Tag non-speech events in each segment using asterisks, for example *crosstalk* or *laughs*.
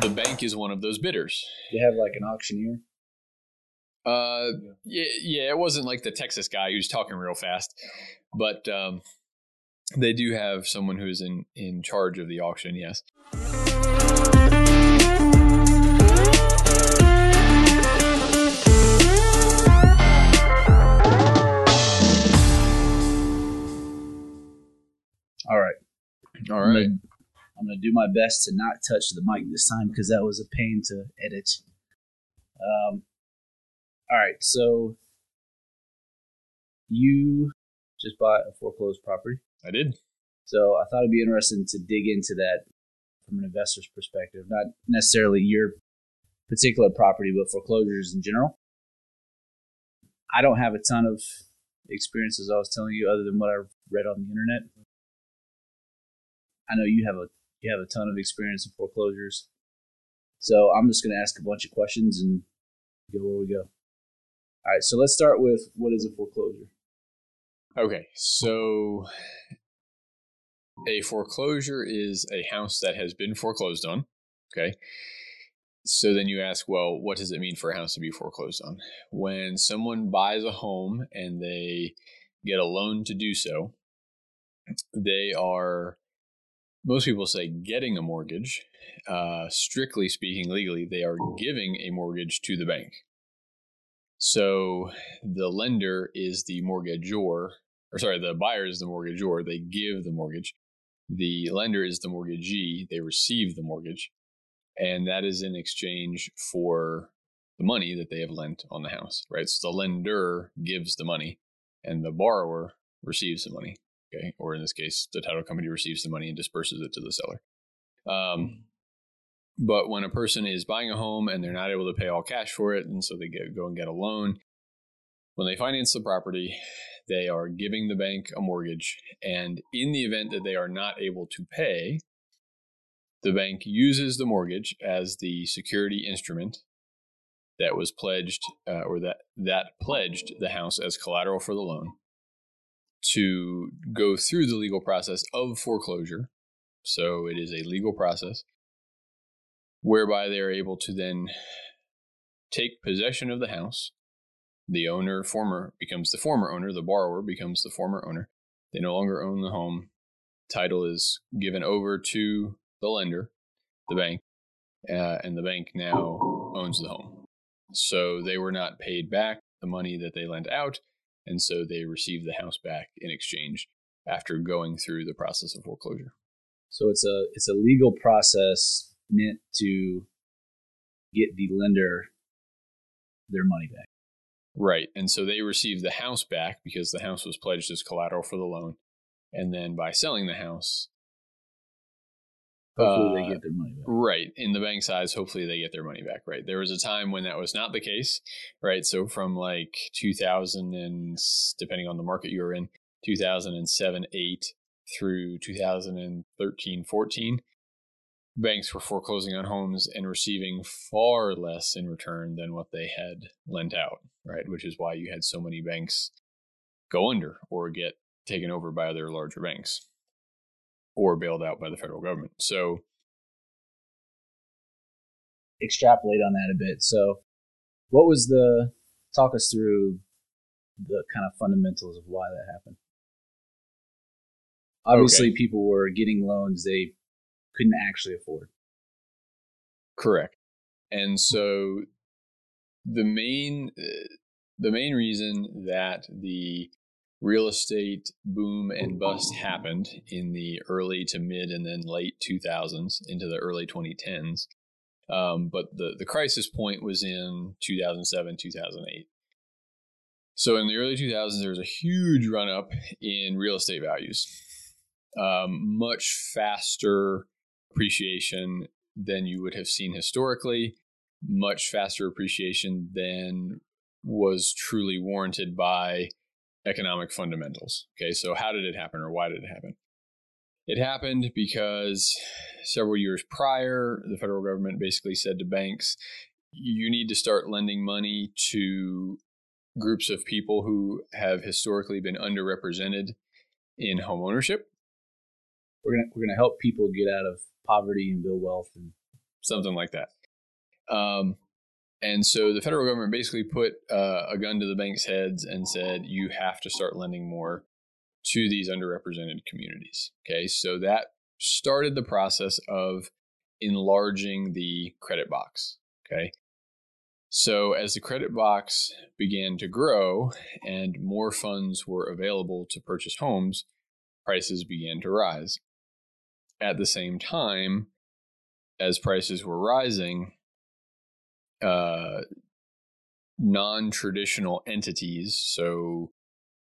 the bank is one of those bidders. They have like an auctioneer. Uh, yeah, yeah, it wasn't like the Texas guy who's talking real fast, but um, they do have someone who's in in charge of the auction. Yes. All right. All right. I'm gonna do my best to not touch the mic this time because that was a pain to edit. Um. All right. So you just bought a foreclosed property. I did. So I thought it'd be interesting to dig into that from an investor's perspective, not necessarily your particular property, but foreclosures in general. I don't have a ton of experience, as I was telling you, other than what I've read on the internet. I know you have a you have a ton of experience in foreclosures, so I'm just going to ask a bunch of questions and go where we go. All right, so let's start with what is a foreclosure? Okay, so a foreclosure is a house that has been foreclosed on. Okay. So then you ask, well, what does it mean for a house to be foreclosed on? When someone buys a home and they get a loan to do so, they are, most people say, getting a mortgage. Uh, strictly speaking, legally, they are giving a mortgage to the bank. So the lender is the mortgagor, or sorry, the buyer is the mortgagor. They give the mortgage. The lender is the mortgagee. They receive the mortgage. And that is in exchange for the money that they have lent on the house, right? So the lender gives the money and the borrower receives the money. Okay. Or in this case, the title company receives the money and disperses it to the seller. Um, but when a person is buying a home and they're not able to pay all cash for it, and so they get, go and get a loan, when they finance the property, they are giving the bank a mortgage. And in the event that they are not able to pay, the bank uses the mortgage as the security instrument that was pledged uh, or that that pledged the house as collateral for the loan to go through the legal process of foreclosure. So it is a legal process whereby they are able to then take possession of the house. The owner, former, becomes the former owner. The borrower becomes the former owner. They no longer own the home. Title is given over to the lender, the bank, uh, and the bank now owns the home. So they were not paid back the money that they lent out, and so they received the house back in exchange after going through the process of foreclosure. So it's a it's a legal process meant to get the lender their money back. Right. And so they received the house back because the house was pledged as collateral for the loan. And then by selling the house, Hopefully Uh, they get their money back. right, in the bank's eyes, hopefully they get their money back. Right. There was a time when that was not the case. Right. So from like 2000 and depending on the market you were in, 2007, 8 through 2013, 14, banks were foreclosing on homes and receiving far less in return than what they had lent out, right? Which is why you had so many banks go under or get taken over by other larger banks or bailed out by the federal government. So, Extrapolate on that a bit. So, what was the talk us through the kind of fundamentals of why that happened? Obviously, Okay. people were getting loans they couldn't actually afford. correct. And so the main uh, the main reason that the real estate boom and bust happened in the early to mid and then late 2000s into the early 2010s um, but the, the crisis point was in 2007 2008 so in the early 2000s there was a huge run up in real estate values. Um, much faster appreciation than you would have seen historically much faster appreciation than was truly warranted by economic fundamentals. Okay, so how did it happen or why did it happen? It happened because several years prior, the federal government basically said to banks, you need to start lending money to groups of people who have historically been underrepresented in homeownership. We're gonna we're gonna help people get out of poverty and build wealth and something like that. Um, and so the federal government basically put uh, a gun to the banks' heads and said, you have to start lending more to these underrepresented communities. Okay, so that started the process of enlarging the credit box. Okay, so as the credit box began to grow and more funds were available to purchase homes, prices began to rise. At the same time, as prices were rising, uh, non-traditional entities, so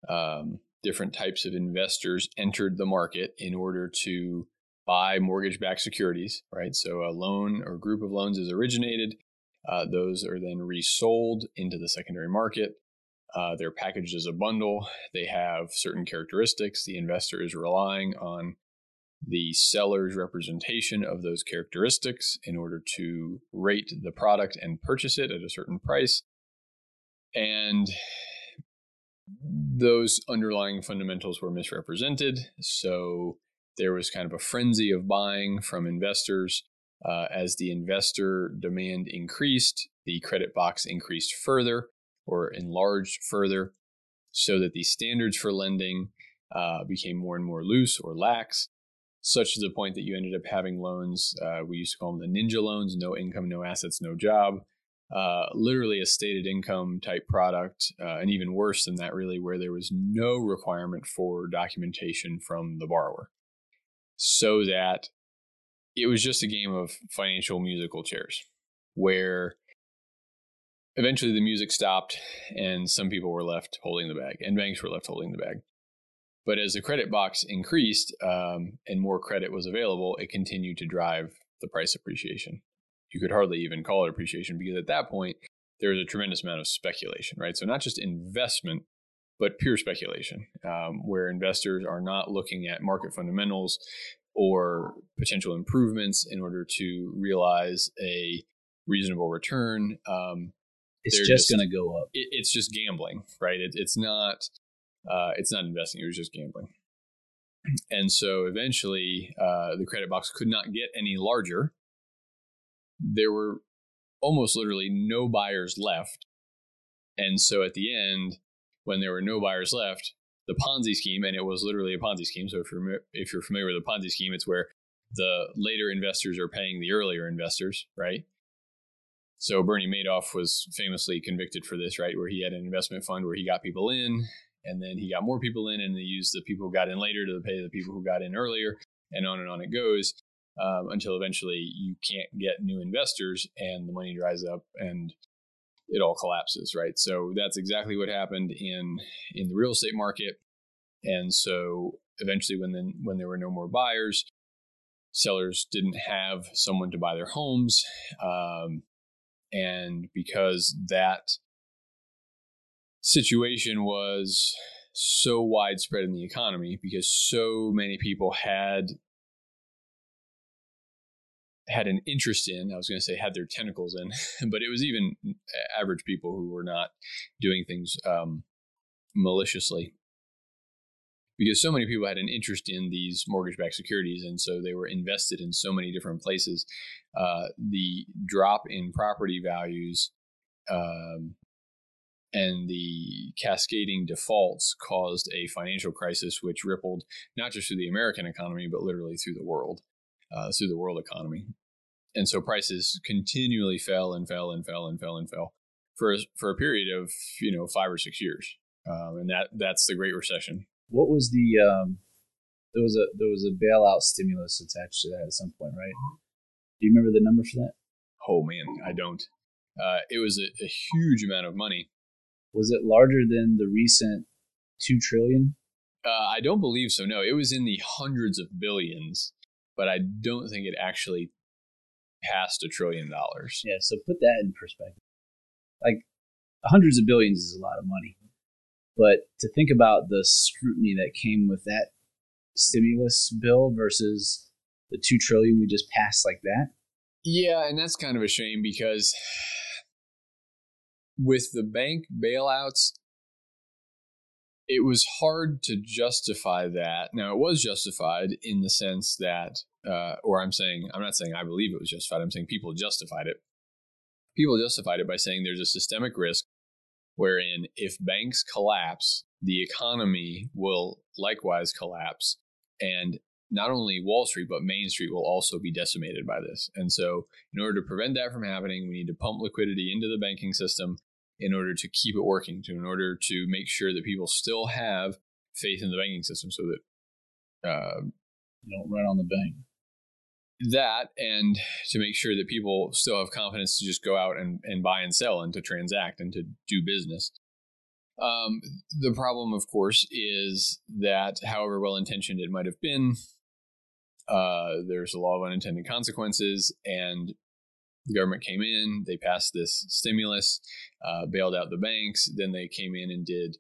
um, different types of investors entered the market in order to buy mortgage-backed securities. Right, so a loan or group of loans is originated. Uh, those are then resold into the secondary market. Uh, they're packaged as a bundle. They have certain characteristics. The investor is relying on the seller's representation of those characteristics in order to rate the product and purchase it at a certain price. And those underlying fundamentals were misrepresented. So there was kind of a frenzy of buying from investors. Uh, as the investor demand increased, the credit box increased further or enlarged further so that the standards for lending uh, became more and more loose or lax such to the point that you ended up having loans. Uh, we used to call them the ninja loans no income, no assets, no job. Uh, literally a stated income type product, uh, and even worse than that, really, where there was no requirement for documentation from the borrower. So that it was just a game of financial musical chairs where eventually the music stopped and some people were left holding the bag and banks were left holding the bag. But as the credit box increased um, and more credit was available, it continued to drive the price appreciation. You could hardly even call it appreciation because at that point, there was a tremendous amount of speculation, right? So, not just investment, but pure speculation, um, where investors are not looking at market fundamentals or potential improvements in order to realize a reasonable return. Um, it's just, just going to go up. It, it's just gambling, right? It, it's not uh, it's not investing; it was just gambling. And so eventually, uh, the credit box could not get any larger. There were almost literally no buyers left. And so at the end, when there were no buyers left, the Ponzi scheme, and it was literally a Ponzi scheme. So if you're if you're familiar with a Ponzi scheme, it's where the later investors are paying the earlier investors, right? So Bernie Madoff was famously convicted for this, right? Where he had an investment fund where he got people in, and then he got more people in and they used the people who got in later to pay the people who got in earlier and on and on it goes um, until eventually you can't get new investors and the money dries up and it all collapses right? So that's exactly what happened in in the real estate market. And so eventually when then when there were no more buyers sellers didn't have someone to buy their homes um, and because that situation was so widespread in the economy because so many people had had an interest in i was going to say had their tentacles in *laughs* but it was even average people who were not doing things um, maliciously. Because so many people had an interest in these mortgage-backed securities and so they were invested in so many different places. Uh, the drop in property values um, and the cascading defaults caused a financial crisis which rippled not just through the American economy, but literally through the world, uh, through the world economy. And so prices continually fell and fell and fell and fell and fell for a, for a period of you know five or six years, um, and that that's the Great Recession. What was the um, there was a there was a bailout stimulus attached to that at some point, right? Do you remember the number for that? Oh man, I don't. Uh, it was a, a huge amount of money was it larger than the recent two trillion? Uh, I don't believe so. No, it was in the hundreds of billions, but I don't think it actually passed a trillion dollars. Yeah, so put that in perspective. Like hundreds of billions is a lot of money, but to think about the scrutiny that came with that stimulus bill versus the two trillion we just passed like that. Yeah, and that's kind of a shame because with the bank bailouts, it was hard to justify that. Now, it was justified in the sense that, uh, or I'm saying, I'm not saying I believe it was justified. I'm saying people justified it. People justified it by saying there's a systemic risk wherein if banks collapse, the economy will likewise collapse. And not only Wall Street, but Main Street will also be decimated by this. And so, in order to prevent that from happening, we need to pump liquidity into the banking system in order to keep it working, to in order to make sure that people still have faith in the banking system, so that uh, you don't run on the bank. That and to make sure that people still have confidence to just go out and, and buy and sell and to transact and to do business. Um, the problem, of course, is that however well intentioned it might have been, uh, there's a law of unintended consequences, and the government came in, they passed this stimulus, uh, bailed out the banks. Then they came in and did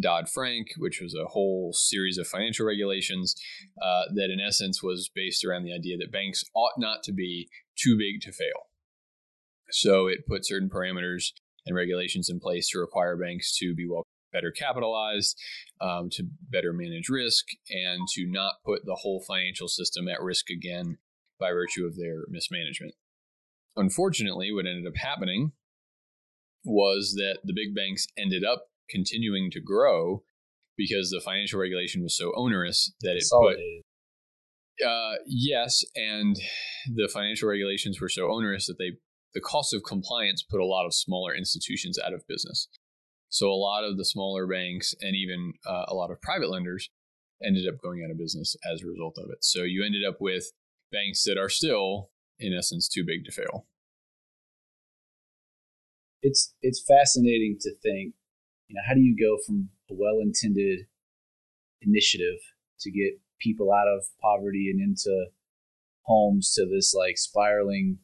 Dodd Frank, which was a whole series of financial regulations uh, that, in essence, was based around the idea that banks ought not to be too big to fail. So it put certain parameters and regulations in place to require banks to be well better capitalized, um, to better manage risk, and to not put the whole financial system at risk again by virtue of their mismanagement. Unfortunately, what ended up happening was that the big banks ended up continuing to grow because the financial regulation was so onerous that it put uh, yes, and the financial regulations were so onerous that they the cost of compliance put a lot of smaller institutions out of business. So a lot of the smaller banks and even uh, a lot of private lenders ended up going out of business as a result of it. So you ended up with banks that are still, in essence, too big to fail. It's it's fascinating to think, you know, how do you go from a well-intended initiative to get people out of poverty and into homes to this like spiraling,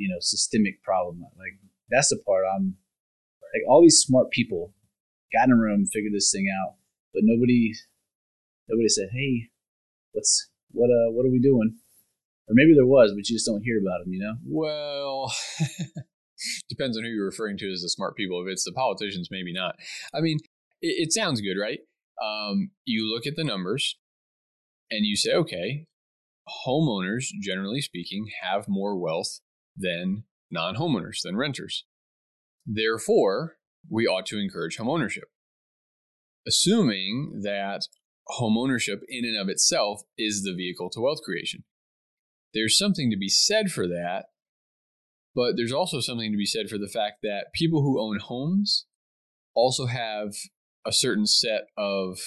you know, systemic problem. Like that's the part I'm like all these smart people got in a room, figured this thing out, but nobody nobody said, Hey, what's what uh what are we doing? Or maybe there was, but you just don't hear about them, you know? Well, *laughs* depends on who you're referring to as the smart people. If it's the politicians, maybe not. I mean, it, it sounds good, right? Um, you look at the numbers and you say, okay, homeowners, generally speaking, have more wealth than non homeowners, than renters. Therefore, we ought to encourage homeownership. Assuming that homeownership in and of itself is the vehicle to wealth creation. There's something to be said for that, but there's also something to be said for the fact that people who own homes also have a certain set of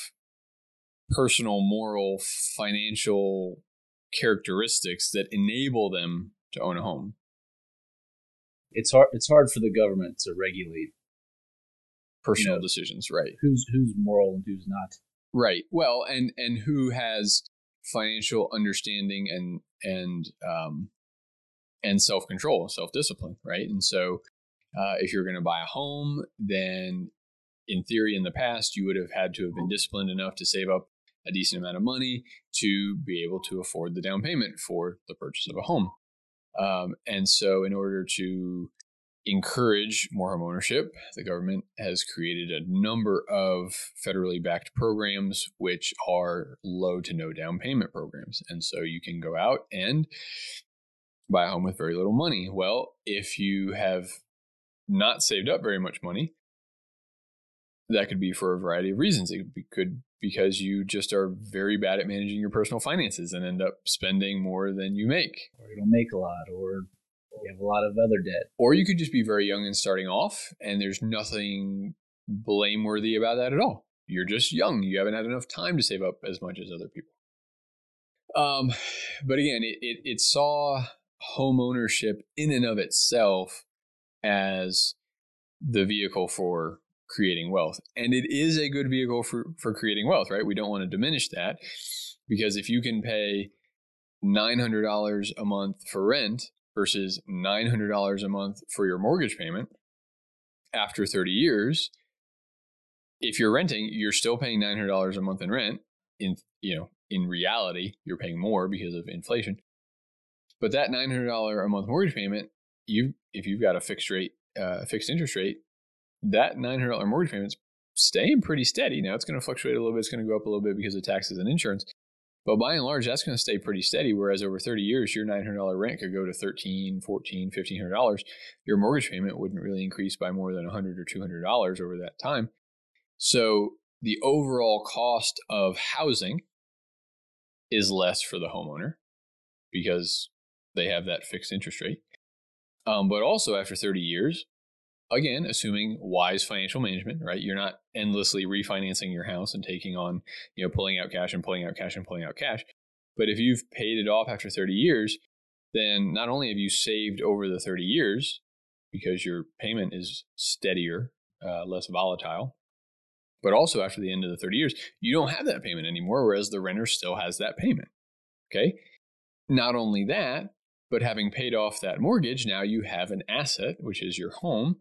personal, moral, financial characteristics that enable them to own a home. It's hard it's hard for the government to regulate personal you know, decisions, right? Who's who's moral and who's not. Right. Well, and and who has financial understanding and and um, and self control, self discipline, right? And so, uh, if you're going to buy a home, then in theory, in the past, you would have had to have been disciplined enough to save up a decent amount of money to be able to afford the down payment for the purchase of a home. Um, and so, in order to encourage more home ownership, the government has created a number of federally backed programs which are low to no down payment programs. And so you can go out and buy a home with very little money. Well, if you have not saved up very much money, that could be for a variety of reasons. It could because you just are very bad at managing your personal finances and end up spending more than you make. Or you don't make a lot, or you have a lot of other debt. Or you could just be very young and starting off, and there's nothing blameworthy about that at all. You're just young. You haven't had enough time to save up as much as other people. Um, but again, it, it, it saw home ownership in and of itself as the vehicle for creating wealth. And it is a good vehicle for, for creating wealth, right? We don't want to diminish that because if you can pay $900 a month for rent versus $900 a month for your mortgage payment after 30 years if you're renting you're still paying $900 a month in rent in you know in reality you're paying more because of inflation but that $900 a month mortgage payment you if you've got a fixed rate uh, fixed interest rate that $900 mortgage payment's staying pretty steady. Now it's going to fluctuate a little bit. It's going to go up a little bit because of taxes and insurance. But by and large, that's going to stay pretty steady. Whereas over 30 years, your $900 rent could go to $13, $14, $1,500. Your mortgage payment wouldn't really increase by more than 100 or $200 over that time. So the overall cost of housing is less for the homeowner because they have that fixed interest rate. Um, but also after 30 years, again, assuming wise financial management, right? You're not endlessly refinancing your house and taking on, you know, pulling out cash and pulling out cash and pulling out cash. But if you've paid it off after 30 years, then not only have you saved over the 30 years because your payment is steadier, uh, less volatile, but also after the end of the 30 years, you don't have that payment anymore, whereas the renter still has that payment. Okay. Not only that, but having paid off that mortgage, now you have an asset, which is your home,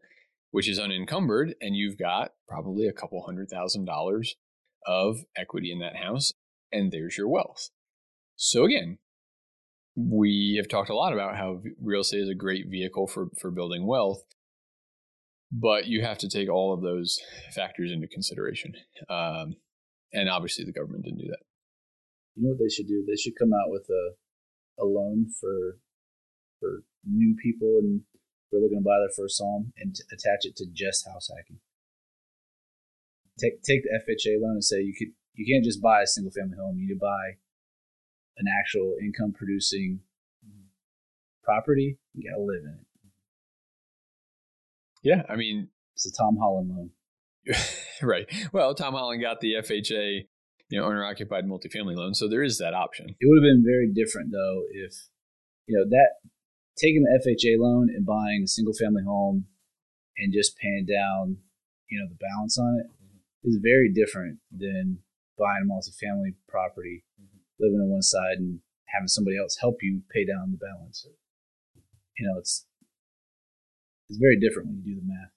which is unencumbered, and you've got probably a couple hundred thousand dollars of equity in that house, and there's your wealth. So again, we have talked a lot about how real estate is a great vehicle for for building wealth, but you have to take all of those factors into consideration. Um, and obviously, the government didn't do that. You know what they should do? They should come out with a a loan for for new people and who are looking to buy their first home and t- attach it to just house hacking. Take take the FHA loan and say you could you can't just buy a single family home. You need to buy an actual income producing property. You got to live in it. Yeah, I mean, it's a Tom Holland loan. *laughs* right. Well, Tom Holland got the FHA, you know, owner occupied multifamily loan, so there is that option. It would have been very different though if you know that taking the FHA loan and buying a single family home and just paying down, you know, the balance on it mm-hmm. is very different than buying a multifamily property, mm-hmm. living on one side and having somebody else help you pay down the balance. You know, it's it's very different when you do the math.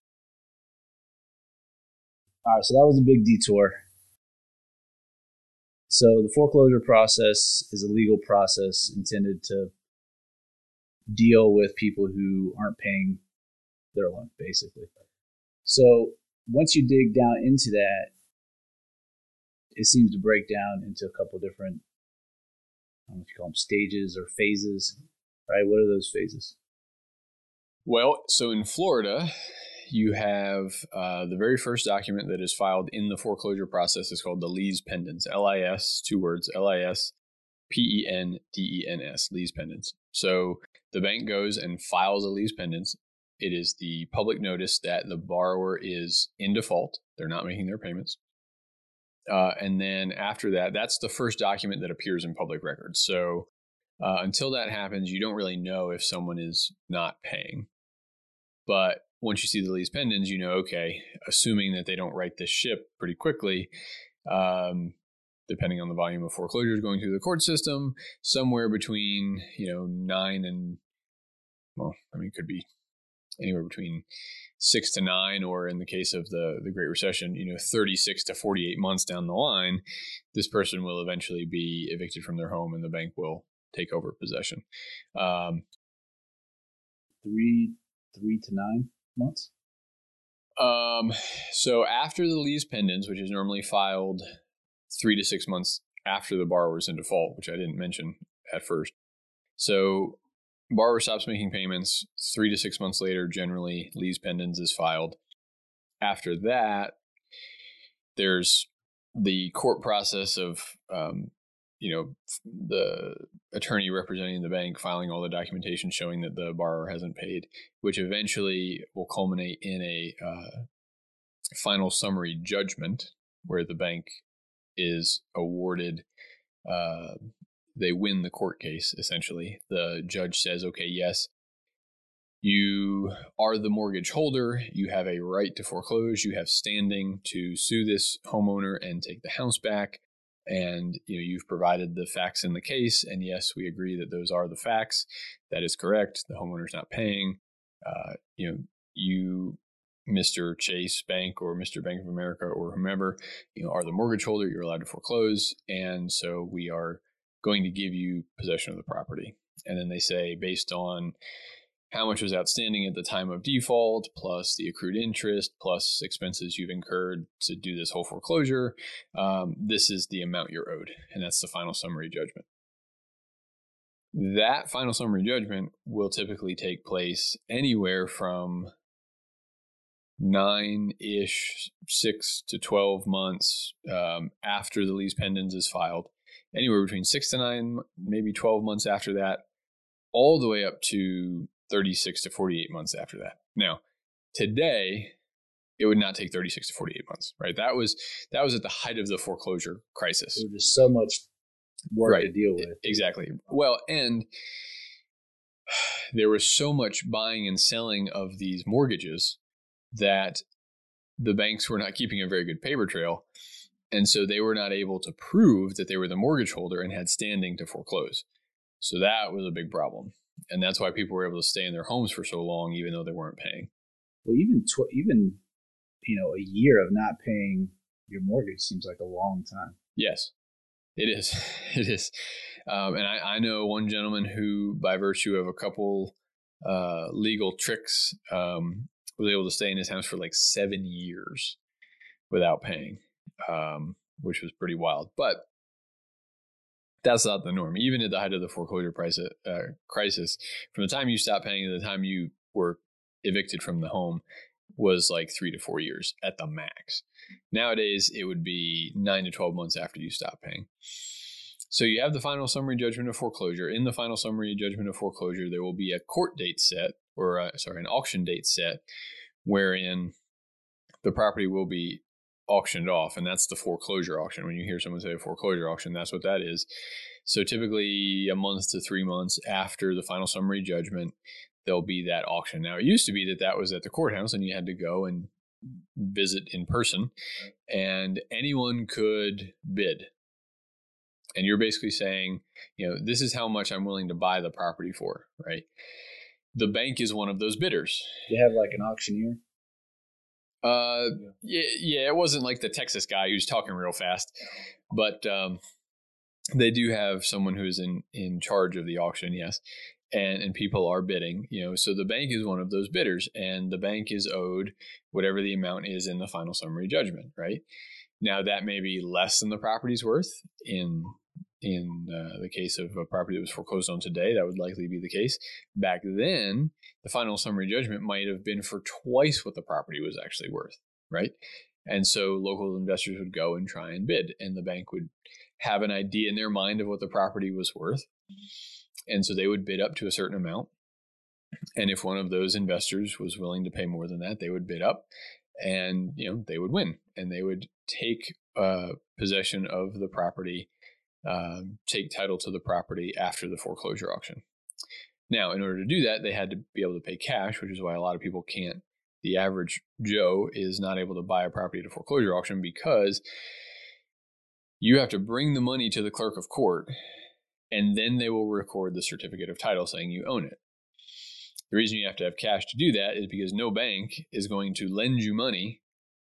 All right, so that was a big detour. So the foreclosure process is a legal process intended to deal with people who aren't paying their loan, basically. So once you dig down into that, it seems to break down into a couple different, I don't know if you call them stages or phases, right? What are those phases? Well, so in Florida, you have uh, the very first document that is filed in the foreclosure process is called the Lis Pendens, L I S, two words, L I S P E N D E N S, Lis Pendens. So the bank goes and files a lis pendens. It is the public notice that the borrower is in default. They're not making their payments. Uh, and then after that, that's the first document that appears in public records. So uh, until that happens, you don't really know if someone is not paying. But once you see the lis pendens, you know, okay, assuming that they don't right this ship pretty quickly, um, depending on the volume of foreclosures going through the court system, somewhere between you know nine and well, I mean, it could be anywhere between six to nine, or in the case of the the Great Recession, you know, thirty six to forty eight months down the line, this person will eventually be evicted from their home, and the bank will take over possession. Um, three three to nine months. Um, so after the lis pendens, which is normally filed three to six months after the borrower is in default, which I didn't mention at first. So borrower stops making payments. Three to six months later, generally, lis pendens is filed. After that, there's the court process of, um, you know, the attorney representing the bank filing all the documentation showing that the borrower hasn't paid, which eventually will culminate in a uh, final summary judgment where the bank is awarded uh, they win the court case essentially. The judge says okay yes you are the mortgage holder. You have a right to foreclose. You have standing to sue this homeowner and take the house back. And you know you've provided the facts in the case. And yes we agree that those are the facts. That is correct. The homeowner's not paying. Uh, you know you Mr. Chase Bank or Mr. Bank of America or whomever, you know, are the mortgage holder, you're allowed to foreclose. And so we are going to give you possession of the property. And then they say, based on how much was outstanding at the time of default, plus the accrued interest, plus expenses you've incurred to do this whole foreclosure. Um, this is the amount you're owed, and that's the final summary judgment. That final summary judgment will typically take place anywhere from nine ish, six to 12 months um, after the lis pendens is filed, anywhere between six to nine, maybe 12 months after that, all the way up to 36 to 48 months after that. Now, today, it would not take 36 to 48 months, right? That was that was at the height of the foreclosure crisis. There's just so much work right. to deal with. Exactly. Well, and *sighs* there was so much buying and selling of these mortgages that the banks were not keeping a very good paper trail. And so they were not able to prove that they were the mortgage holder and had standing to foreclose. So that was a big problem. And that's why people were able to stay in their homes for so long, even though they weren't paying. Well, even, tw- even, you know, a year of not paying your mortgage seems like a long time. Yes, it is. *laughs* It is. Um, and I, I, know one gentleman who, by virtue of a couple uh, legal tricks, um, was able to stay in his house for like seven years without paying, um, which was pretty wild. But that's not the norm. Even at the height of the foreclosure price, uh, crisis, from the time you stopped paying to the time you were evicted from the home was like three to four years at the max. Nowadays, it would be nine to 12 months after you stop paying. So you have the final summary judgment of foreclosure. In the final summary judgment of foreclosure, there will be a court date set, or uh, sorry, an auction date set, wherein the property will be auctioned off, and that's the foreclosure auction. When you hear someone say a foreclosure auction, that's what that is. So typically, a month to three months after the final summary judgment, there'll be that auction. Now, it used to be that that was at the courthouse, and you had to go and visit in person, and anyone could bid. And you're basically saying, you know, this is how much I'm willing to buy the property for, right? The bank is one of those bidders. You have like an auctioneer. Uh, yeah, yeah, it wasn't like the Texas guy who's talking real fast, but um, they do have someone who's in in charge of the auction. Yes, and and people are bidding. You know, so the bank is one of those bidders, and the bank is owed whatever the amount is in the final summary judgment. Right now, that may be less than the property's worth in in uh, the case of a property that was foreclosed on today, that would likely be the case. Back then, the final summary judgment might have been for twice what the property was actually worth, right? And so local investors would go and try and bid, and the bank would have an idea in their mind of what the property was worth. And so they would bid up to a certain amount. And if one of those investors was willing to pay more than that, they would bid up and you know they would win and they would take uh, possession of the property um, take title to the property after the foreclosure auction. Now, in order to do that, they had to be able to pay cash, which is why a lot of people can't. The average Joe is not able to buy a property at a foreclosure auction because you have to bring the money to the clerk of court and then they will record the certificate of title saying you own it. The reason you have to have cash to do that is because no bank is going to lend you money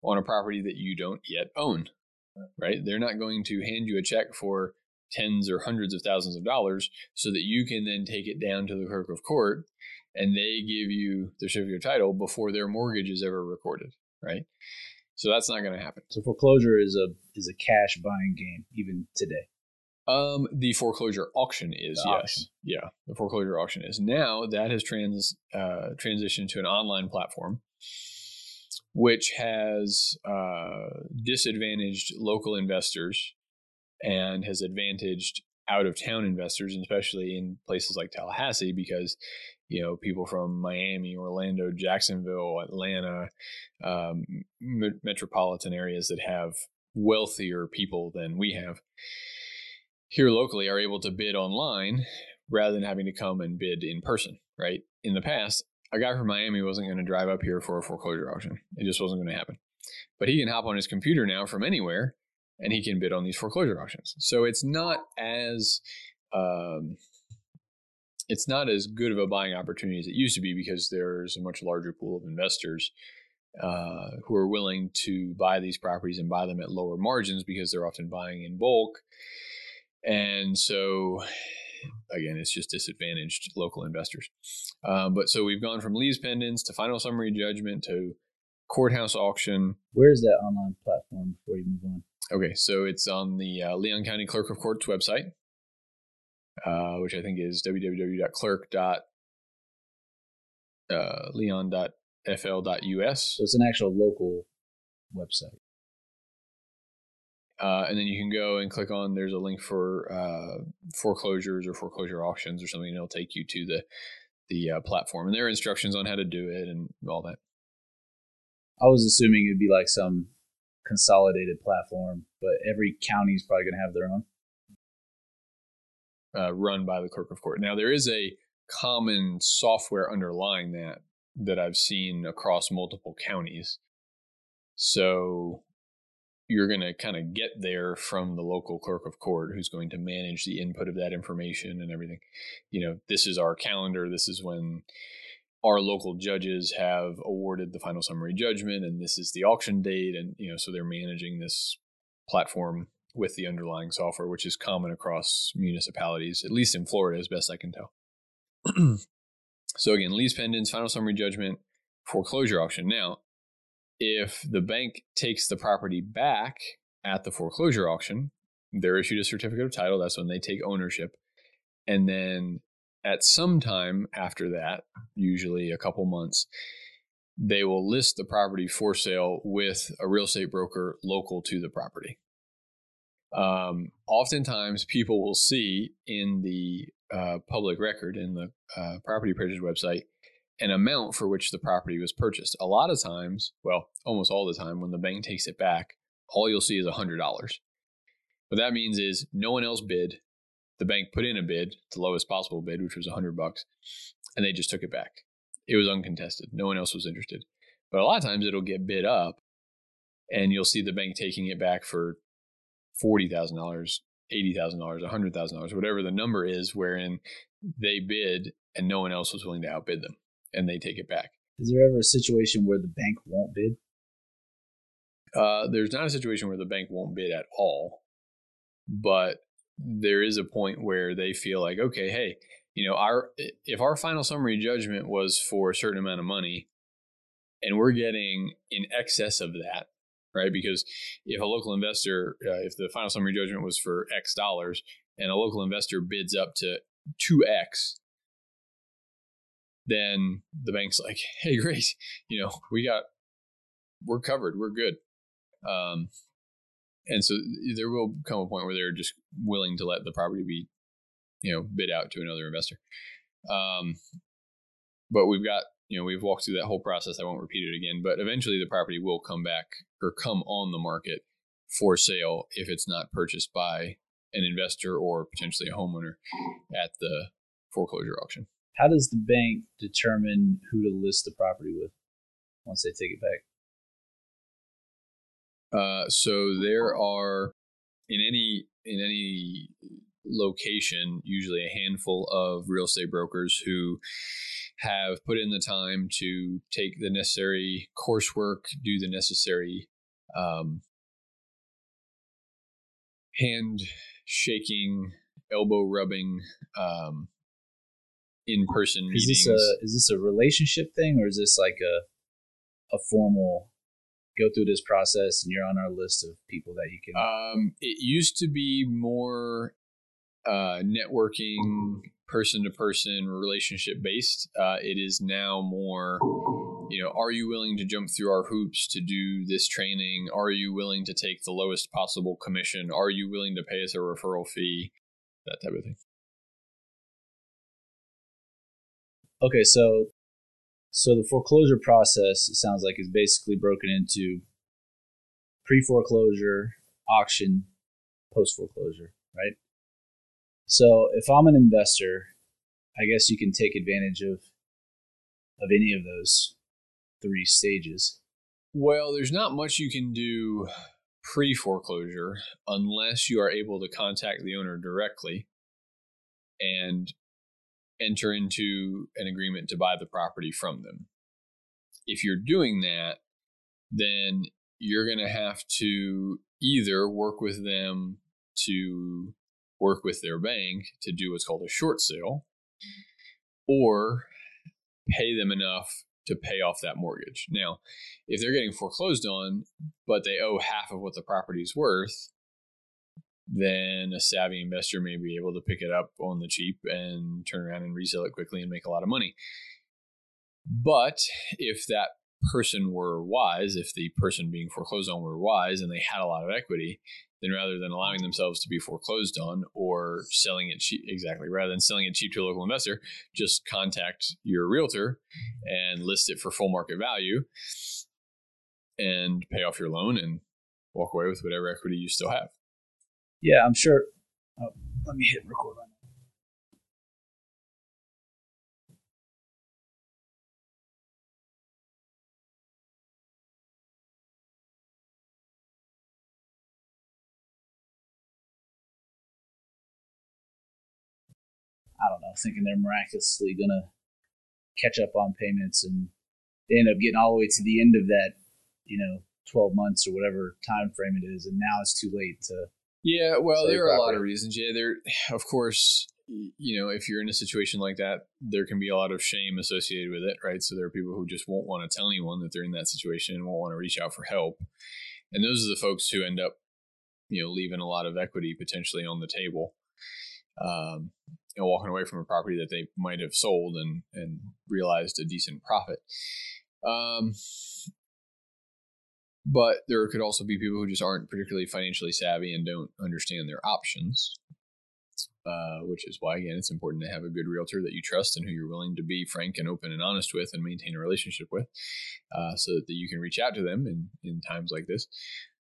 on a property that you don't yet own, right? They're not going to hand you a check for tens or hundreds of thousands of dollars so that you can then take it down to the clerk of court and they give you the certificate of title before their mortgage is ever recorded, right? So that's not going to happen. So foreclosure is a is a cash buying game even today. Um, the foreclosure auction is the yes, auction. yeah. The foreclosure auction is now that has trans uh, transitioned to an online platform, which has uh, disadvantaged local investors and has advantaged out of town investors, especially in places like Tallahassee, because you know people from Miami, Orlando, Jacksonville, Atlanta, um, metropolitan areas that have wealthier people than we have here locally are able to bid online rather than having to come and bid in person. Right in the past, a guy from Miami wasn't going to drive up here for a foreclosure auction; it just wasn't going to happen. But he can hop on his computer now from anywhere and he can bid on these foreclosure auctions. So it's not as um, it's not as good of a buying opportunity as it used to be because there's a much larger pool of investors uh, who are willing to buy these properties and buy them at lower margins because they're often buying in bulk. And so again, it's just disadvantaged local investors. Um, but so we've gone from lis pendens to final summary judgment to courthouse auction. Where is that online platform before you move on? Okay, so it's on the uh, Leon County Clerk of Court's website, uh, which I think is www.clerk. Uh, So it's an actual local website. Uh, and then you can go and click on there's a link for uh, foreclosures or foreclosure auctions or something and it'll take you to the the uh, platform and there are instructions on how to do it and all that. I was assuming it'd be like some consolidated platform but every county is probably going to have their own? Uh, run by the clerk of court. Now there is a common software underlying that that i've seen across multiple counties. So you're going to kind of get there from the local clerk of court who's going to manage the input of that information and everything. You know, this is our calendar. This is when our local judges have awarded the final summary judgment, and this is the auction date. And, you know, so they're managing this platform with the underlying software, which is common across municipalities, at least in Florida, as best I can tell. *clears throat* so, again, lis pendens, final summary judgment, foreclosure auction. Now, if the bank takes the property back at the foreclosure auction, they're issued a certificate of title. That's when they take ownership. And then at some time after that, usually a couple months, they will list the property for sale with a real estate broker local to the property. Um, oftentimes, people will see in the uh, public record in the uh, property appraiser's website an amount for which the property was purchased. A lot of times, well, almost all the time, when the bank takes it back, all you'll see is $100. What that means is no one else bid. The bank put in a bid, the lowest possible bid, which was 100 bucks, and they just took it back. It was uncontested. No one else was interested. But a lot of times it'll get bid up, and you'll see the bank taking it back for $40,000, $80,000, $100,000, whatever the number is, wherein they bid and no one else was willing to outbid them and they take it back. Is there ever a situation where the bank won't bid? Uh, there's not a situation where the bank won't bid at all, but there is a point where they feel like, okay, hey, you know, our if our final summary judgment was for a certain amount of money, and we're getting in excess of that, right? Because if a local investor, uh, if the final summary judgment was for X dollars, and a local investor bids up to two X, then the bank's like, *laughs* hey, great, you know, we got, we're covered, we're good. Um, and so there will come a point where they're just willing to let the property be, you know, bid out to another investor. Um, but we've got, you know, we've walked through that whole process. I won't repeat it again, but eventually the property will come back or come on the market for sale if it's not purchased by an investor or potentially a homeowner at the foreclosure auction. How does the bank determine who to list the property with once they take it back? Uh, so there are in any in any location usually a handful of real estate brokers who have put in the time to take the necessary coursework, do the necessary um, hand shaking, elbow rubbing, um, in person meetings. Is this a is this a relationship thing or is this like a a formal go through this process and you're on our list of people that you can um it used to be more uh networking person to person relationship based uh it is now more you know are you willing to jump through our hoops to do this training? Are you willing to take the lowest possible commission? Are you willing to pay us a referral fee? That type of thing Okay, so so the foreclosure process it sounds like is basically broken into pre-foreclosure, auction, post-foreclosure, right? So if I'm an investor, I guess you can take advantage of of any of those three stages. Well, there's not much you can do pre foreclosure unless you are able to contact the owner directly and enter into an agreement to buy the property from them. If you're doing that, then you're going to have to either work with them to work with their bank to do what's called a short sale or pay them enough to pay off that mortgage. Now, if they're getting foreclosed on, but they owe half of what the property is worth, then a savvy investor may be able to pick it up on the cheap and turn around and resell it quickly and make a lot of money. But if that person were wise, if the person being foreclosed on were wise and they had a lot of equity, then rather than allowing themselves to be foreclosed on or selling it cheap, exactly, rather than selling it cheap to a local investor, just contact your realtor and list it for full market value and pay off your loan and walk away with whatever equity you still have. Yeah, I'm sure. Oh, let me hit record on I don't know, thinking they're miraculously gonna catch up on payments and they end up getting all the way to the end of that, you know, twelve months or whatever time frame it is, and now it's too late to. Yeah, well, there are a lot of reasons. Yeah, there, *sighs* of course, you know, if you're in a situation like that, there can be a lot of shame associated with it, right? So there are people who just won't want to tell anyone that they're in that situation and won't want to reach out for help. And those are the folks who end up, you know, leaving a lot of equity potentially on the table. Um, you know, walking away from a property that they might have sold and and realized a decent profit. Um, but there could also be people who just aren't particularly financially savvy and don't understand their options. Uh, which is why again it's important to have a good realtor that you trust and who you're willing to be frank and open and honest with and maintain a relationship with uh, so that you can reach out to them in, in times like this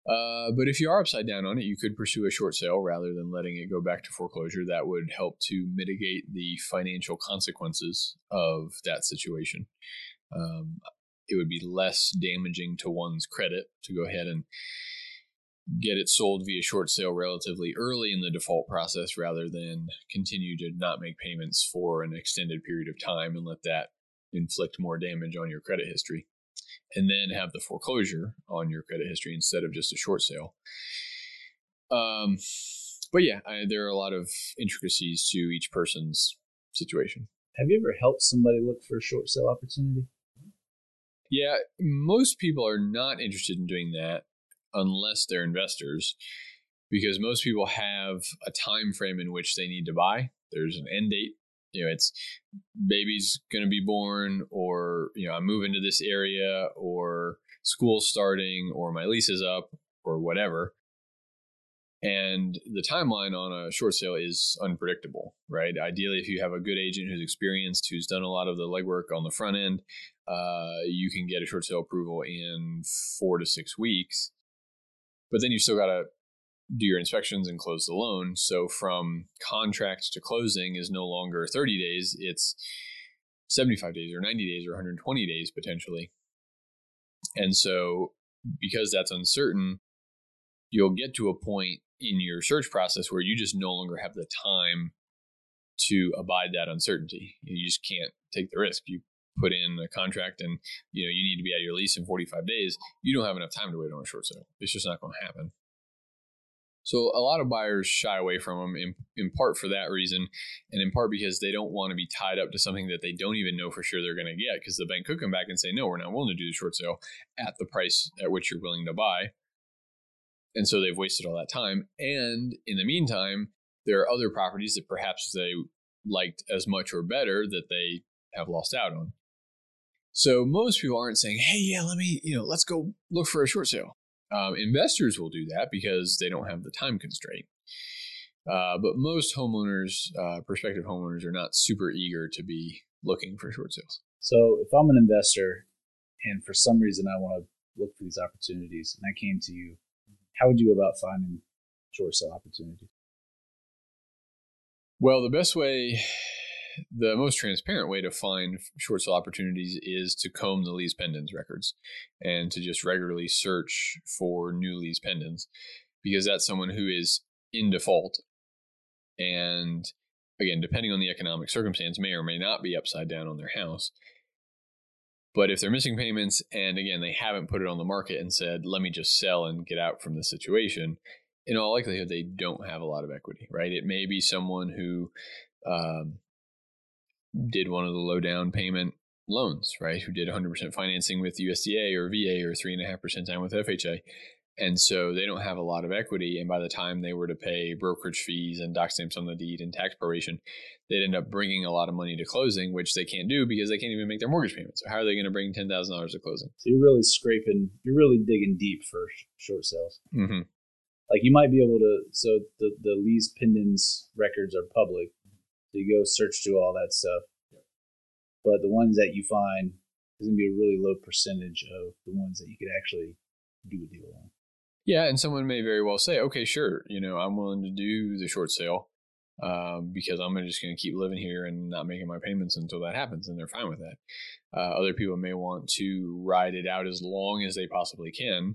uh, but if you are upside down on it, you could pursue a short sale rather than letting it go back to foreclosure. That would help to mitigate the financial consequences of that situation. Um, it would be less damaging to one's credit to go ahead and get it sold via short sale relatively early in the default process rather than continue to not make payments for an extended period of time and let that inflict more damage on your credit history and then have the foreclosure on your credit history instead of just a short sale. Um, but yeah, I, there are a lot of intricacies to each person's situation. Have you ever helped somebody look for a short sale opportunity? Yeah, most people are not interested in doing that unless they're investors because most people have a time frame in which they need to buy. There's an end date. You know it's baby's going to be born or you know i'm moving to this area or school's starting or my lease is up or whatever. And the timeline on a short sale is unpredictable right? Ideally if you have a good agent who's experienced who's done a lot of the legwork on the front end uh, you can get a short sale approval in four to six weeks but then you still got to do your inspections and close the loan. So from contract to closing is no longer 30 days, it's 75 days or 90 days or 120 days potentially. And so because that's uncertain, you'll get to a point in your search process where you just no longer have the time to abide that uncertainty. You just can't take the risk. You put in a contract and you know you need to be at your lease in 45 days. You don't have enough time to wait on a short sale. It's just not going to happen. So a lot of buyers shy away from them in, in part for that reason, and in part because they don't want to be tied up to something that they don't even know for sure they're going to get. Because the bank could come back and say, no, we're not willing to do the short sale at the price at which you're willing to buy. And so they've wasted all that time. And in the meantime, there are other properties that perhaps they liked as much or better that they have lost out on. So most people aren't saying, "Hey, yeah, let me, you know, let's go look for a short sale." Um, investors will do that because they don't have the time constraint. Uh, but most homeowners, uh, prospective homeowners, are not super eager to be looking for short sales. So if I'm an investor and for some reason I want to look for these opportunities and I came to you, how would you go about finding short sale opportunities? Well, the best way the most transparent way to find short sale opportunities is to comb the lis pendens records and to just regularly search for new lis pendens because that's someone who is in default and again depending on the economic circumstance may or may not be upside down on their house but if they're missing payments and again they haven't put it on the market and said let me just sell and get out from the situation in all likelihood, they don't have a lot of equity, right? It may be someone who um, did one of the low down payment loans, right? Who did 100% financing with USDA or VA or 3.5% down with FHA. And so they don't have a lot of equity. And by the time they were to pay brokerage fees and doc stamps on the deed and tax proration, they'd end up bringing a lot of money to closing, which they can't do because they can't even make their mortgage payment. So how are they going to bring $10,000 to closing? So you're really scraping, you're really digging deep for short sales. Mm-hmm. Like you might be able to, so the, the lis pendens records are public. So you go search through all that stuff. But the ones that you find is going to be a really low percentage of the ones that you could actually do a deal on. Yeah, and someone may very well say, okay, sure, you know, I'm willing to do the short sale um, because I'm just going to keep living here and not making my payments until that happens, and they're fine with that. Uh, other people may want to ride it out as long as they possibly can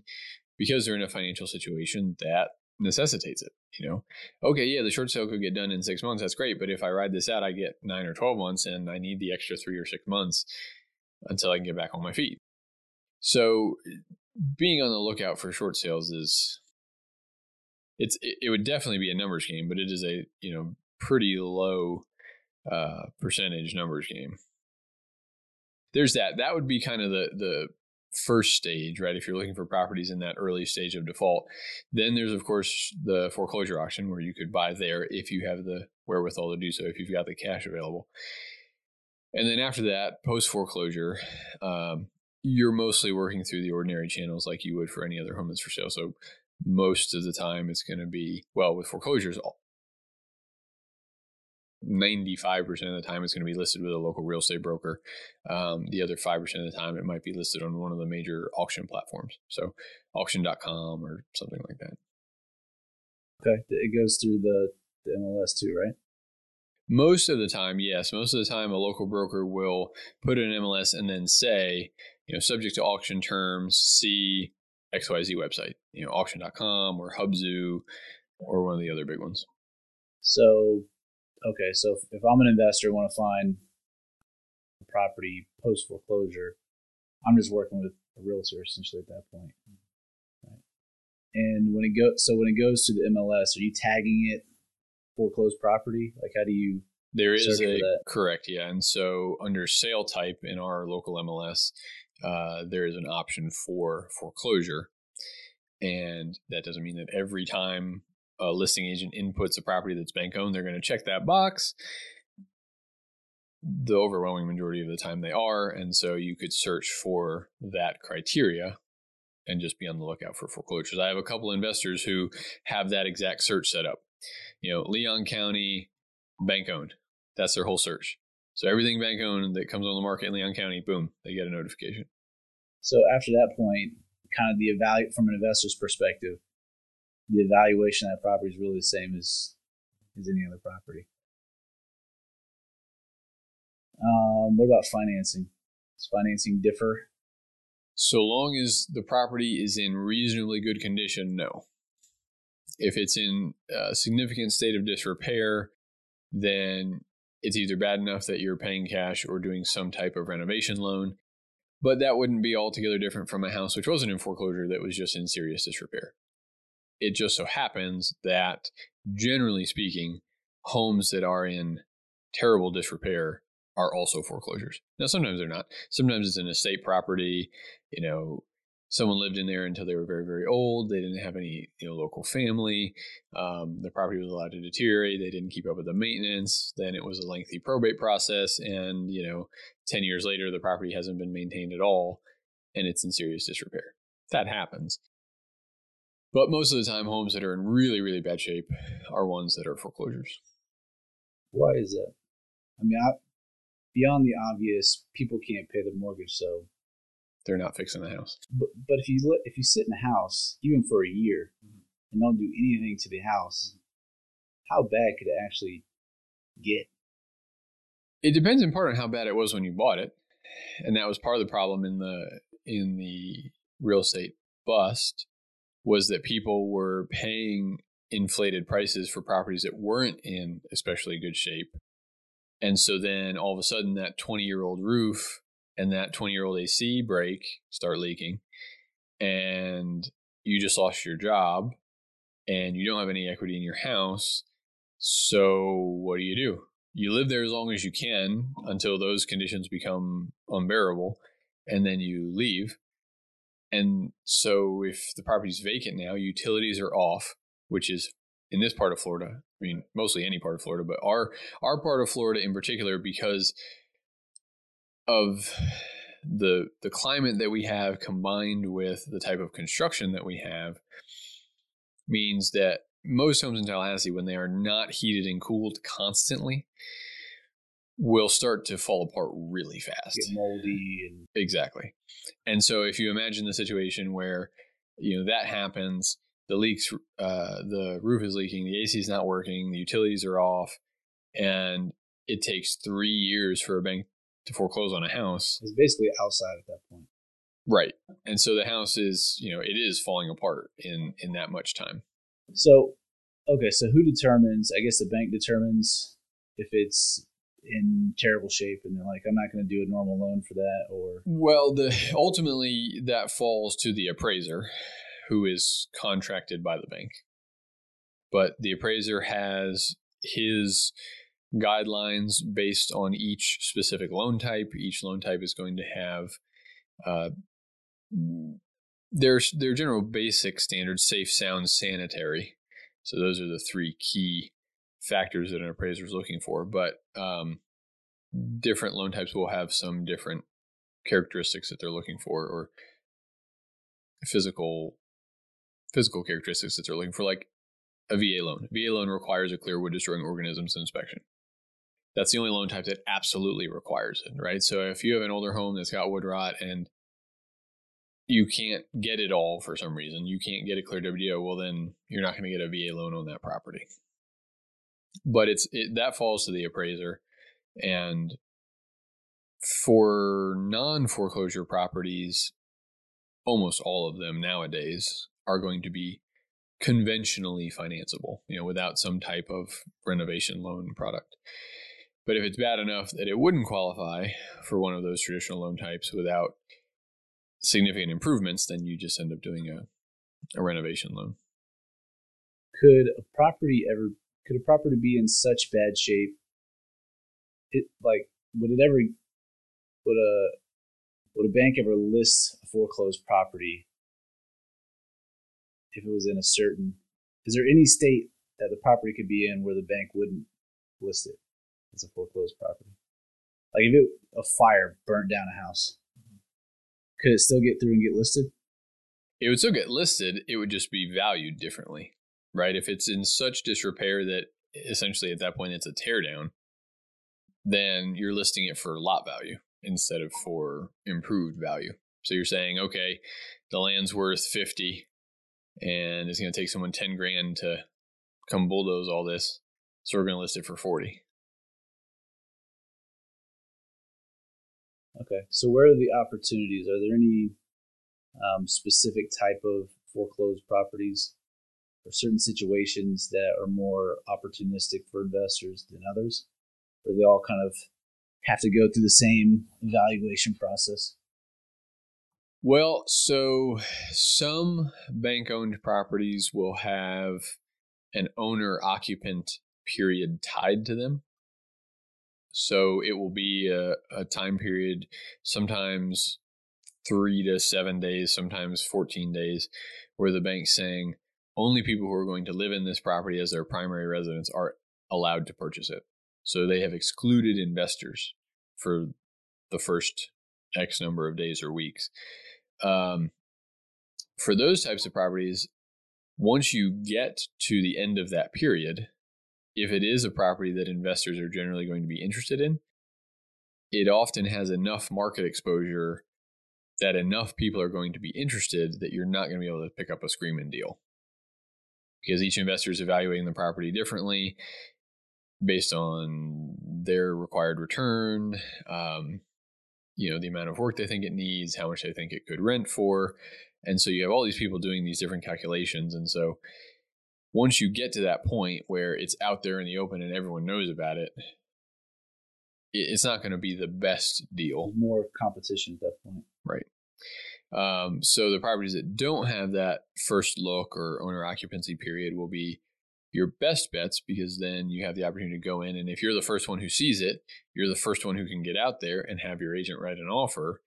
because they're in a financial situation that necessitates it. You know, okay, yeah, the short sale could get done in six months. That's great, but if I ride this out, I get nine or twelve months, and I need the extra three or six months until I can get back on my feet. So being on the lookout for short sales is it's it would definitely be a numbers game, but it is a you know pretty low uh, percentage numbers game. There's that. That would be kind of the the first stage, right? If you're looking for properties in that early stage of default, then there's of course the foreclosure auction where you could buy there if you have the wherewithal to do so, if you've got the cash available. And then after that, post foreclosure, um, you're mostly working through the ordinary channels like you would for any other home that's for sale. So most of the time it's going to be, well, with foreclosures, 95% of the time it's going to be listed with a local real estate broker. Um, the other 5% of the time it might be listed on one of the major auction platforms. So auction.com or something like that. Okay. It goes through the, the MLS too, right? Most of the time, yes. Most of the time, a local broker will put an MLS and then say, you know, subject to auction terms, see XYZ website, you know, auction.com or Hubzu or one of the other big ones. So, okay, so if, if I'm an investor and want to find a property post foreclosure, I'm just working with a realtor essentially at that point. Right? And when it goes, so when it goes to the MLS, are you tagging it foreclosed property? Like, how do you? There is a correct, yeah. And so under sale type in our local MLS, uh, there is an option for foreclosure. And that doesn't mean that every time a listing agent inputs a property that's bank owned, they're going to check that box. The overwhelming majority of the time they are. And so you could search for that criteria and just be on the lookout for foreclosures. I have a couple investors who have that exact search set up. You know, Leon County bank owned. That's their whole search. So everything bank owned that comes on the market in Leon County, boom, they get a notification. So after that point, kind of the evaluate from an investor's perspective, the evaluation of that property is really the same as as any other property. Um, what about financing? Does financing differ? So long as the property is in reasonably good condition, no. If it's in a significant state of disrepair, then it's either bad enough that you're paying cash or doing some type of renovation loan. But that wouldn't be altogether different from a house which wasn't in foreclosure that was just in serious disrepair. It just so happens that, generally speaking, homes that are in terrible disrepair are also foreclosures. Now, sometimes they're not. Sometimes it's an estate property, you know, someone lived in there until they were very very old they didn't have any you know local family um, the property was allowed to deteriorate they didn't keep up with the maintenance then it was a lengthy probate process and you know 10 years later the property hasn't been maintained at all and it's in serious disrepair that happens but most of the time homes that are in really really bad shape are ones that are foreclosures why is that i mean I, beyond the obvious people can't pay their mortgage so they're not fixing the house. But but if you let, if you sit in a house even for a year and don't do anything to the house, how bad could it actually get? It depends in part on how bad it was when you bought it, and that was part of the problem in the in the real estate bust was that people were paying inflated prices for properties that weren't in especially good shape. And so then all of a sudden that 20 year old roof and that 20 year old AC break start leaking and you just lost your job and you don't have any equity in your house. So what do you do? You live there as long as you can until those conditions become unbearable, and then you leave. And so if the property's vacant now, utilities are off, which is in this part of Florida. I mean, mostly any part of Florida, but our our part of Florida in particular because of the the climate that we have combined with the type of construction that we have means that most homes in Tallahassee, when they are not heated and cooled constantly, will start to fall apart really fast. Get moldy and exactly. And so if you imagine the situation where you know that happens, the leaks, uh, the roof is leaking, the AC is not working, the utilities are off, and it takes three years for a bank to foreclose on a house. It's basically outside at that point. Right. And so the house is, you know, it is falling apart in in that much time. So, okay, so who determines? I guess the bank determines if it's in terrible shape and they're like I'm not going to do a normal loan for that or Well, the ultimately that falls to the appraiser who is contracted by the bank. But the appraiser has his guidelines based on each specific loan type. Each loan type is going to have uh, their their general basic standards: safe, sound, sanitary. So those are the three key factors that an appraiser is looking for. But um, different loan types will have some different characteristics that they're looking for, or physical physical characteristics that they're looking for, like a VA loan. A VA loan requires a clear wood destroying organisms inspection. That's the only loan type that absolutely requires it, right? So if you have an older home that's got wood rot and you can't get it all for some reason, you can't get a clear WDO, well then you're not going to get a VA loan on that property. But it's it, that falls to the appraiser, and for non foreclosure properties, almost all of them nowadays are going to be conventionally financeable, you know, without some type of renovation loan product. But if it's bad enough that it wouldn't qualify for one of those traditional loan types without significant improvements, then you just end up doing a, a renovation loan. Could a property ever could a property be in such bad shape? It like would it ever would a would a bank ever list a foreclosed property if it was in a certain is there any state that the property could be in where the bank wouldn't list it as a foreclosed property? Like if it a fire burnt down a house, could it still get through and get listed? It would still get listed. It would just be valued differently, right? If it's in such disrepair that essentially at that point it's a teardown, then you're listing it for lot value instead of for improved value. So you're saying, okay, the land's worth 50 and it's going to take someone 10 grand to come bulldoze all this. So we're going to list it for 40. Okay. So where are the opportunities? Are there any um, specific type of foreclosed properties or certain situations that are more opportunistic for investors than others? Or they all kind of have to go through the same evaluation process? Well, so some bank owned properties will have an owner occupant period tied to them. So it will be a, a, time period, sometimes three to seven days, sometimes 14 days, where the bank's saying only people who are going to live in this property as their primary residence are allowed to purchase it. So they have excluded investors for the first X number of days or weeks. Um, for those types of properties, once you get to the end of that period, if it is a property that investors are generally going to be interested in, it often has enough market exposure that enough people are going to be interested that you're not going to be able to pick up a screaming deal. Because each investor is evaluating the property differently based on their required return, um, you know the amount of work they think it needs how much they think it could rent for. And so you have all these people doing these different calculations. And so once you get to that point where it's out there in the open and everyone knows about it it's not going to be the best deal. More competition at that point. Right Um, so the properties that don't have that first look or owner occupancy period will be your best bets because then you have the opportunity to go in and if you're the first one who sees it, you're the first one who can get out there and have your agent write an offer.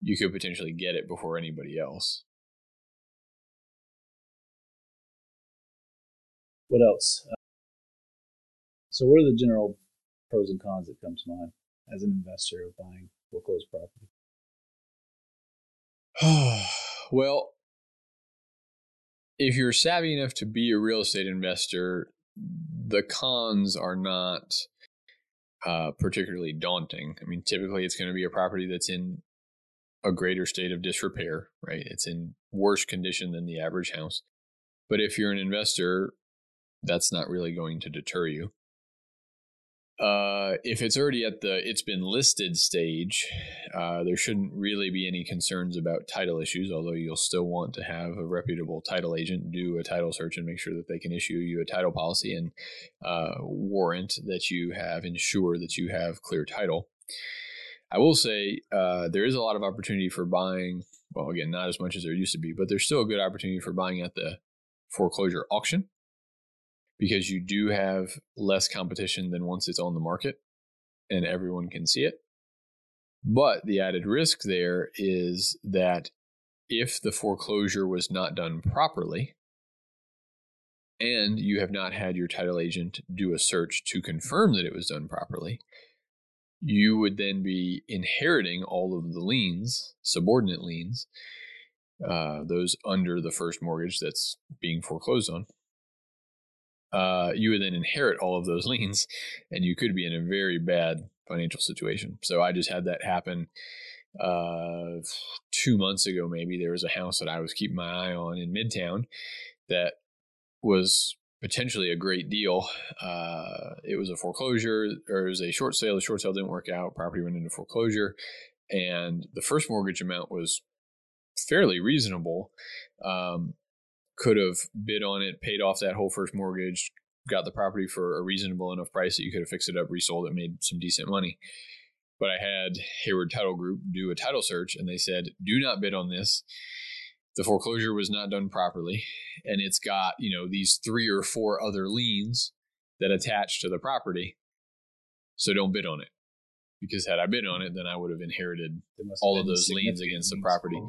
You could potentially get it before anybody else. What else? Uh, so, what are the general pros and cons that come to mind as an investor of buying foreclosed property? *sighs* well, if you're savvy enough to be a real estate investor, the cons are not uh, particularly daunting. I mean, typically it's going to be a property that's in a greater state of disrepair, right? It's in worse condition than the average house. But if you're an investor, that's not really going to deter you. Uh, if it's already at the it's been listed stage, uh, there shouldn't really be any concerns about title issues. Although you'll still want to have a reputable title agent do a title search and make sure that they can issue you a title policy and uh, warrant that you have ensure that you have clear title. I will say uh, there is a lot of opportunity for buying. Well, again, not as much as there used to be, but there's still a good opportunity for buying at the foreclosure auction because you do have less competition than once it's on the market and everyone can see it. But the added risk there is that if the foreclosure was not done properly and you have not had your title agent do a search to confirm that it was done properly, you would then be inheriting all of the liens, subordinate liens, uh, those under the first mortgage that's being foreclosed on uh, you would then inherit all of those liens and you could be in a very bad financial situation. So I just had that happen uh, two months ago, maybe. There was a house that I was keeping my eye on in Midtown that was potentially a great deal. Uh, it was a foreclosure or it was a short sale. The short sale didn't work out. Property went into foreclosure. And the first mortgage amount was fairly reasonable. Um, could have bid on it, paid off that whole first mortgage, got the property for a reasonable enough price that you could have fixed it up, resold it, made some decent money. But I had Hayward Title Group do a title search and they said, do not bid on this. The foreclosure was not done properly. And it's got, you know, these three or four other liens that attach to the property. So don't bid on it. Because had I bid on it, then I would have inherited all of those liens against the property.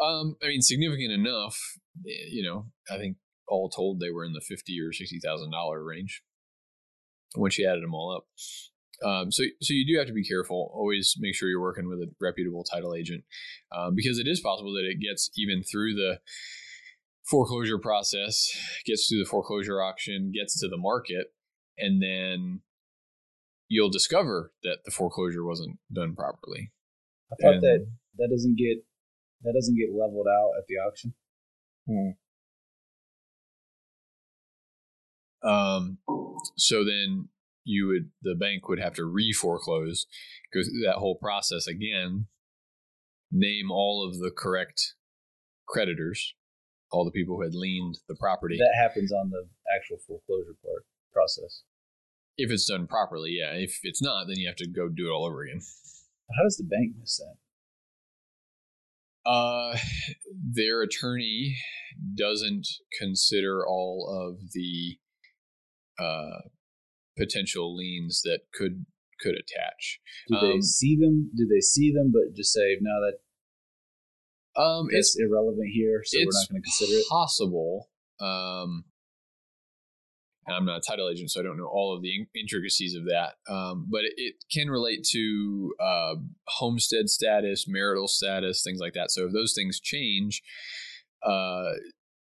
Um, I mean, significant enough. Eh, you know, I think all told they were in the fifty or sixty thousand dollar range when she added them all up. Um, so, so you do have to be careful. Always make sure you're working with a reputable title agent, um, because it is possible that it gets even through the foreclosure process, gets through the foreclosure auction, gets to the market, and then you'll discover that the foreclosure wasn't done properly. I thought and, that that doesn't get that doesn't get leveled out at the auction. Hmm. Um, so then you would the bank would have to re-foreclose, go through that whole process again, name all of the correct creditors, all the people who had liened the property. That happens on the actual foreclosure part process. If it's done properly, yeah. If it's not, then you have to go do it all over again. How does the bank miss that? Uh, *laughs* their attorney doesn't consider all of the uh, potential liens that could could attach. Do um, they see them? Do they see them, but just say no that um, it's irrelevant here, so we're not going to consider it. Possible. Um, and I'm not a title agent, so I don't know all of the intricacies of that. Um, but it, it, can relate to uh, homestead status, marital status, things like that. So if those things change, uh,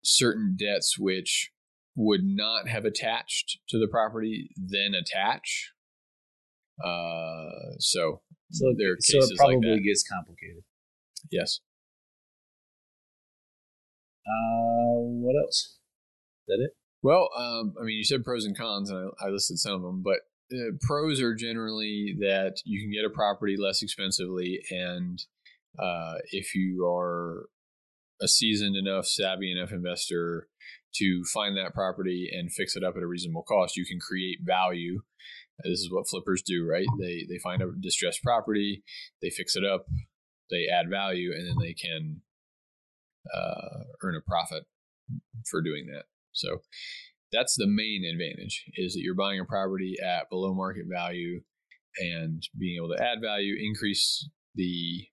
certain debts which would not have attached to the property then attach. Uh, so, so there are so it probably like gets complicated. Yes. Uh, what else? Is that it? Well, um, I mean, you said pros and cons, and I, I listed some of them, but uh, pros are generally that you can get a property less expensively, and uh, if you are a seasoned enough, savvy enough investor to find that property and fix it up at a reasonable cost, you can create value. This is what flippers do, right? They they find a distressed property, they fix it up, they add value and then they can uh, earn a profit for doing that. So that's the main advantage is that you're buying a property at below market value and being able to add value, increase the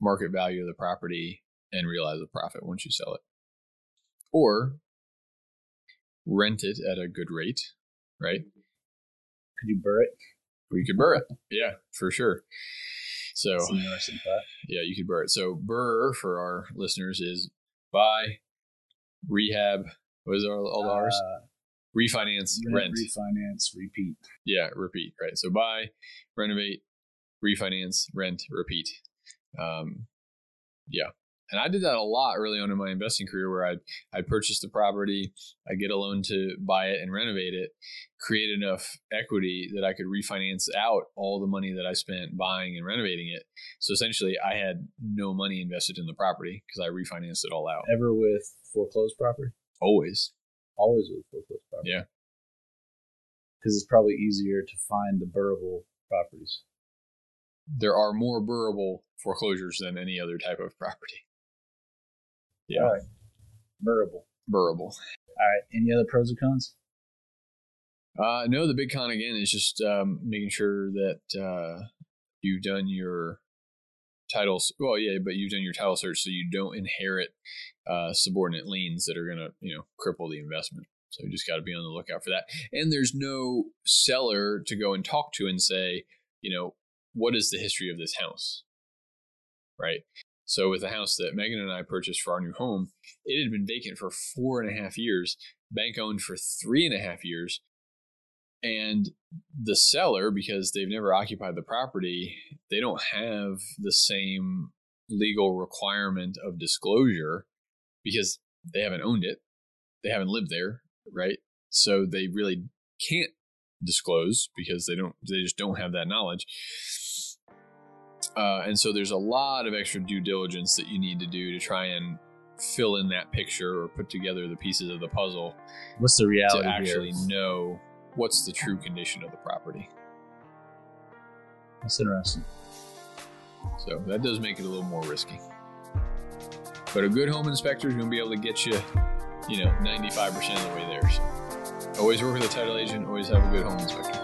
market value of the property and realize a profit once you sell it. Or rent it at a good rate, right? Could you BRRRR it? We could BRRRR it. Yeah, for sure. So That's an interesting thought. yeah, you could BRRRR it. So BRRRR for our listeners is buy, rehab. What is all, all the R's? Uh, Refinance, rent. refinance, repeat. Yeah, repeat. Right. So buy, renovate, refinance, rent, repeat. Um, yeah. And I did that a lot early on in my investing career where I'd, I'd purchase the property, I get a loan to buy it and renovate it, create enough equity that I could refinance out all the money that I spent buying and renovating it. So essentially, I had no money invested in the property because I refinanced it all out. Ever with foreclosed property? Always. Always with foreclosed property. Yeah. Because it's probably easier to find the burrable properties. There are more burrable foreclosures than any other type of property. Yeah. All right. Burrable. Burrable. All right. Any other pros or cons? Uh, no, the big con again is just um, making sure that uh, you've done your titles. Well, yeah, but you've done your title search so you don't inherit uh, subordinate liens that are going to, you know, cripple the investment. So you just got to be on the lookout for that. And there's no seller to go and talk to and say, you know, what is the history of this house? Right. So with the house that Megan and I purchased for our new home, it had been vacant for four and a half years, bank owned for three and a half years. And the seller, because they've never occupied the property, they don't have the same legal requirement of disclosure because they haven't owned it. They haven't lived there, right? So they really can't disclose because they don't they just don't have that knowledge. Uh, and so there's a lot of extra due diligence that you need to do to try and fill in that picture or put together the pieces of the puzzle What's the reality to actually here? know what's the true condition of the property. That's interesting. So that does make it a little more risky. But a good home inspector is going to be able to get you, you know, 95% of the way there. So always work with a title agent, always have a good home inspector.